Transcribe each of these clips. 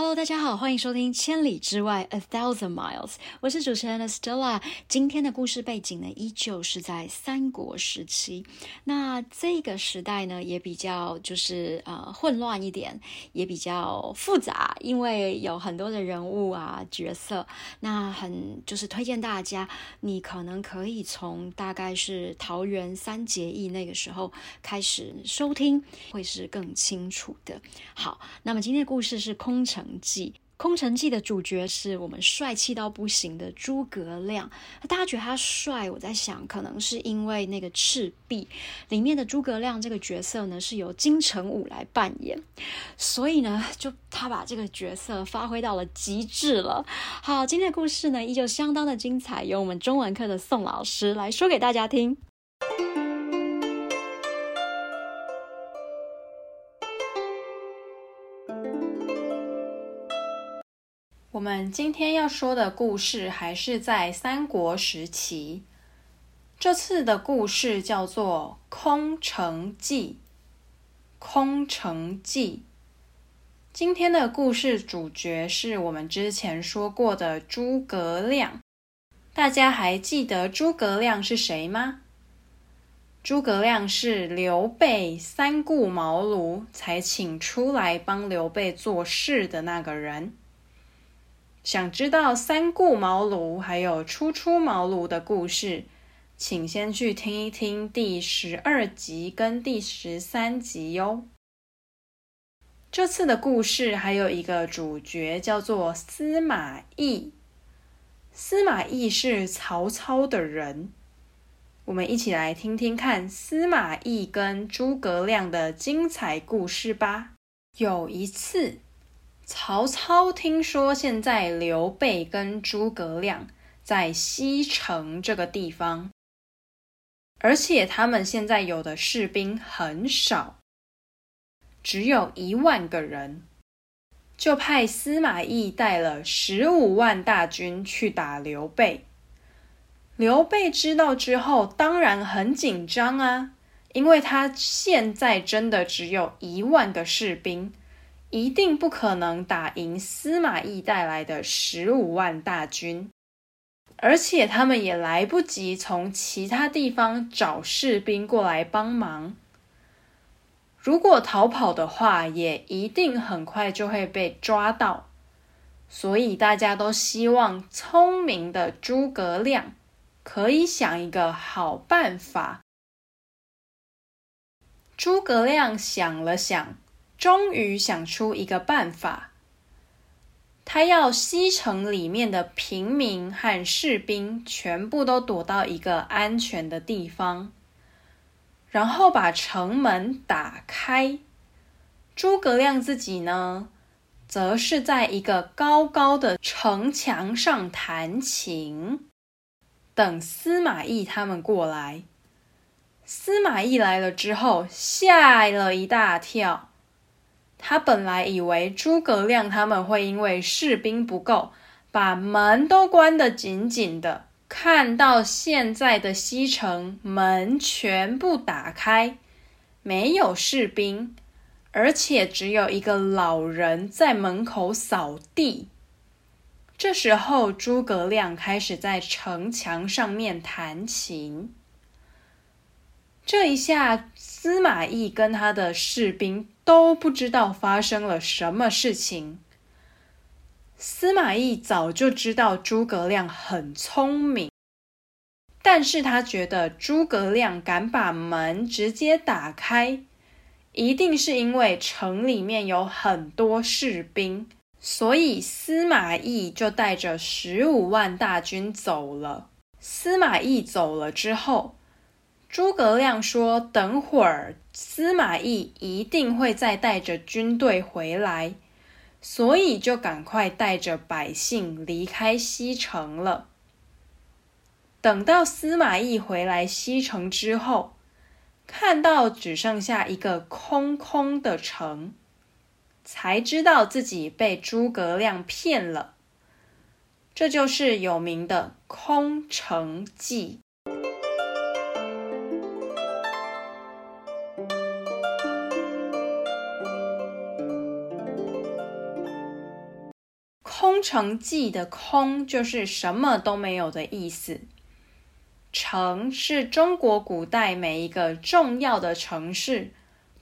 Hello，大家好，欢迎收听《千里之外》（A Thousand Miles），我是主持人 Stella。今天的故事背景呢，依旧是在三国时期。那这个时代呢，也比较就是呃混乱一点，也比较复杂，因为有很多的人物啊角色。那很就是推荐大家，你可能可以从大概是桃园三结义那个时候开始收听，会是更清楚的。好，那么今天的故事是空城。记空城计的主角是我们帅气到不行的诸葛亮。大家觉得他帅，我在想，可能是因为那个赤壁里面的诸葛亮这个角色呢，是由金城武来扮演，所以呢，就他把这个角色发挥到了极致了。好，今天的故事呢，依旧相当的精彩，由我们中文课的宋老师来说给大家听。我们今天要说的故事还是在三国时期。这次的故事叫做《空城计》。空城计，今天的故事主角是我们之前说过的诸葛亮。大家还记得诸葛亮是谁吗？诸葛亮是刘备三顾茅庐才请出来帮刘备做事的那个人。想知道三顾茅庐还有初出茅庐的故事，请先去听一听第十二集跟第十三集哟。这次的故事还有一个主角叫做司马懿，司马懿是曹操的人。我们一起来听听看司马懿跟诸葛亮的精彩故事吧。有一次。曹操听说现在刘备跟诸葛亮在西城这个地方，而且他们现在有的士兵很少，只有一万个人，就派司马懿带了十五万大军去打刘备。刘备知道之后，当然很紧张啊，因为他现在真的只有一万个士兵。一定不可能打赢司马懿带来的十五万大军，而且他们也来不及从其他地方找士兵过来帮忙。如果逃跑的话，也一定很快就会被抓到。所以大家都希望聪明的诸葛亮可以想一个好办法。诸葛亮想了想。终于想出一个办法，他要西城里面的平民和士兵全部都躲到一个安全的地方，然后把城门打开。诸葛亮自己呢，则是在一个高高的城墙上弹琴，等司马懿他们过来。司马懿来了之后，吓了一大跳。他本来以为诸葛亮他们会因为士兵不够，把门都关得紧紧的。看到现在的西城门全部打开，没有士兵，而且只有一个老人在门口扫地。这时候，诸葛亮开始在城墙上面弹琴。这一下，司马懿跟他的士兵。都不知道发生了什么事情。司马懿早就知道诸葛亮很聪明，但是他觉得诸葛亮敢把门直接打开，一定是因为城里面有很多士兵，所以司马懿就带着十五万大军走了。司马懿走了之后。诸葛亮说：“等会儿司马懿一定会再带着军队回来，所以就赶快带着百姓离开西城了。等到司马懿回来西城之后，看到只剩下一个空空的城，才知道自己被诸葛亮骗了。这就是有名的空城计。”空城计的“空”就是什么都没有的意思。城是中国古代每一个重要的城市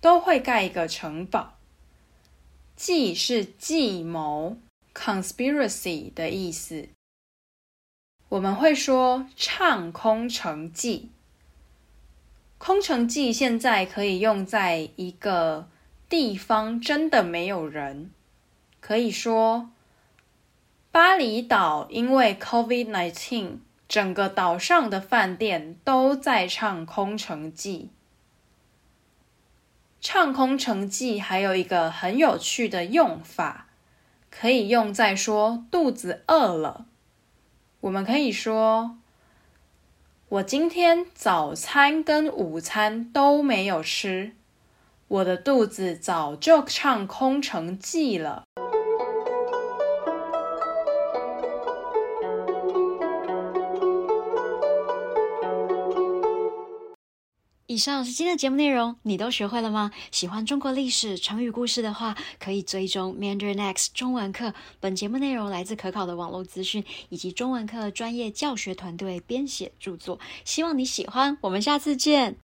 都会盖一个城堡。计是计谋 （conspiracy） 的意思。我们会说唱空城计。空城计现在可以用在一个地方真的没有人，可以说巴厘岛因为 COVID-19。整个岛上的饭店都在唱空城计。唱空城计还有一个很有趣的用法，可以用在说肚子饿了。我们可以说：“我今天早餐跟午餐都没有吃，我的肚子早就唱空城计了。”以上是今天的节目内容，你都学会了吗？喜欢中国历史、成语故事的话，可以追踪 Mandarin X 中文课。本节目内容来自可考的网络资讯以及中文课专业教学团队编写著作，希望你喜欢。我们下次见。